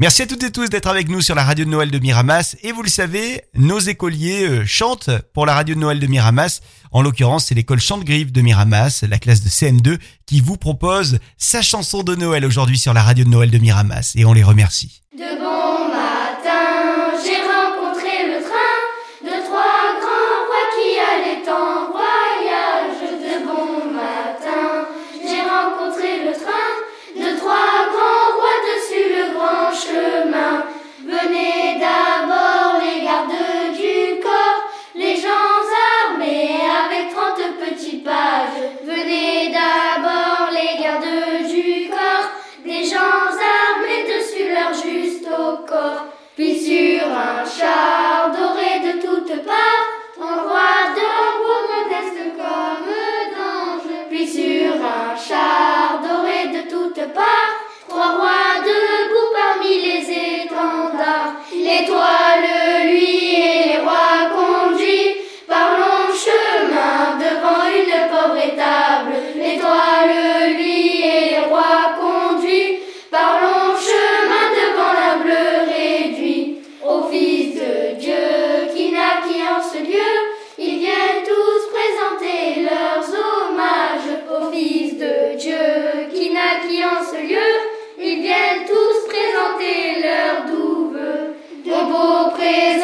Merci à toutes et tous d'être avec nous sur la radio de Noël de Miramas. Et vous le savez, nos écoliers euh, chantent pour la radio de Noël de Miramas. En l'occurrence, c'est l'école Chante-Griffe de Miramas, la classe de CM2, qui vous propose sa chanson de Noël aujourd'hui sur la radio de Noël de Miramas. Et on les remercie. is